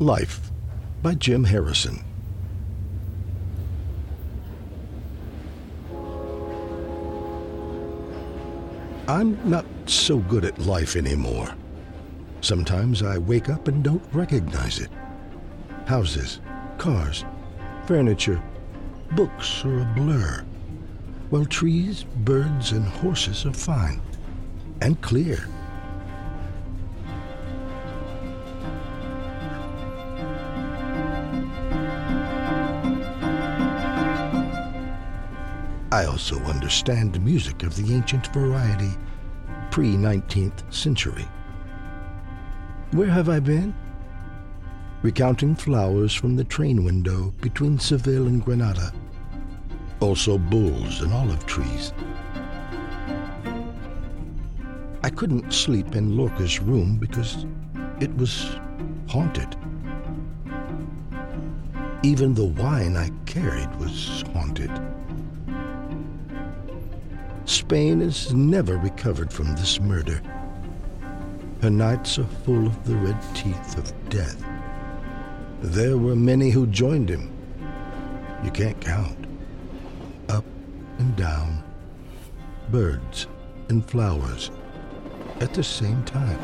Life by Jim Harrison. I'm not so good at life anymore. Sometimes I wake up and don't recognize it. Houses, cars, furniture, books are a blur. While trees, birds, and horses are fine and clear. I also understand music of the ancient variety, pre 19th century. Where have I been? Recounting flowers from the train window between Seville and Granada. Also bulls and olive trees. I couldn't sleep in Lorca's room because it was haunted. Even the wine I carried was haunted. Spain has never recovered from this murder. Her nights are full of the red teeth of death. There were many who joined him. You can't count. Up and down, birds and flowers at the same time.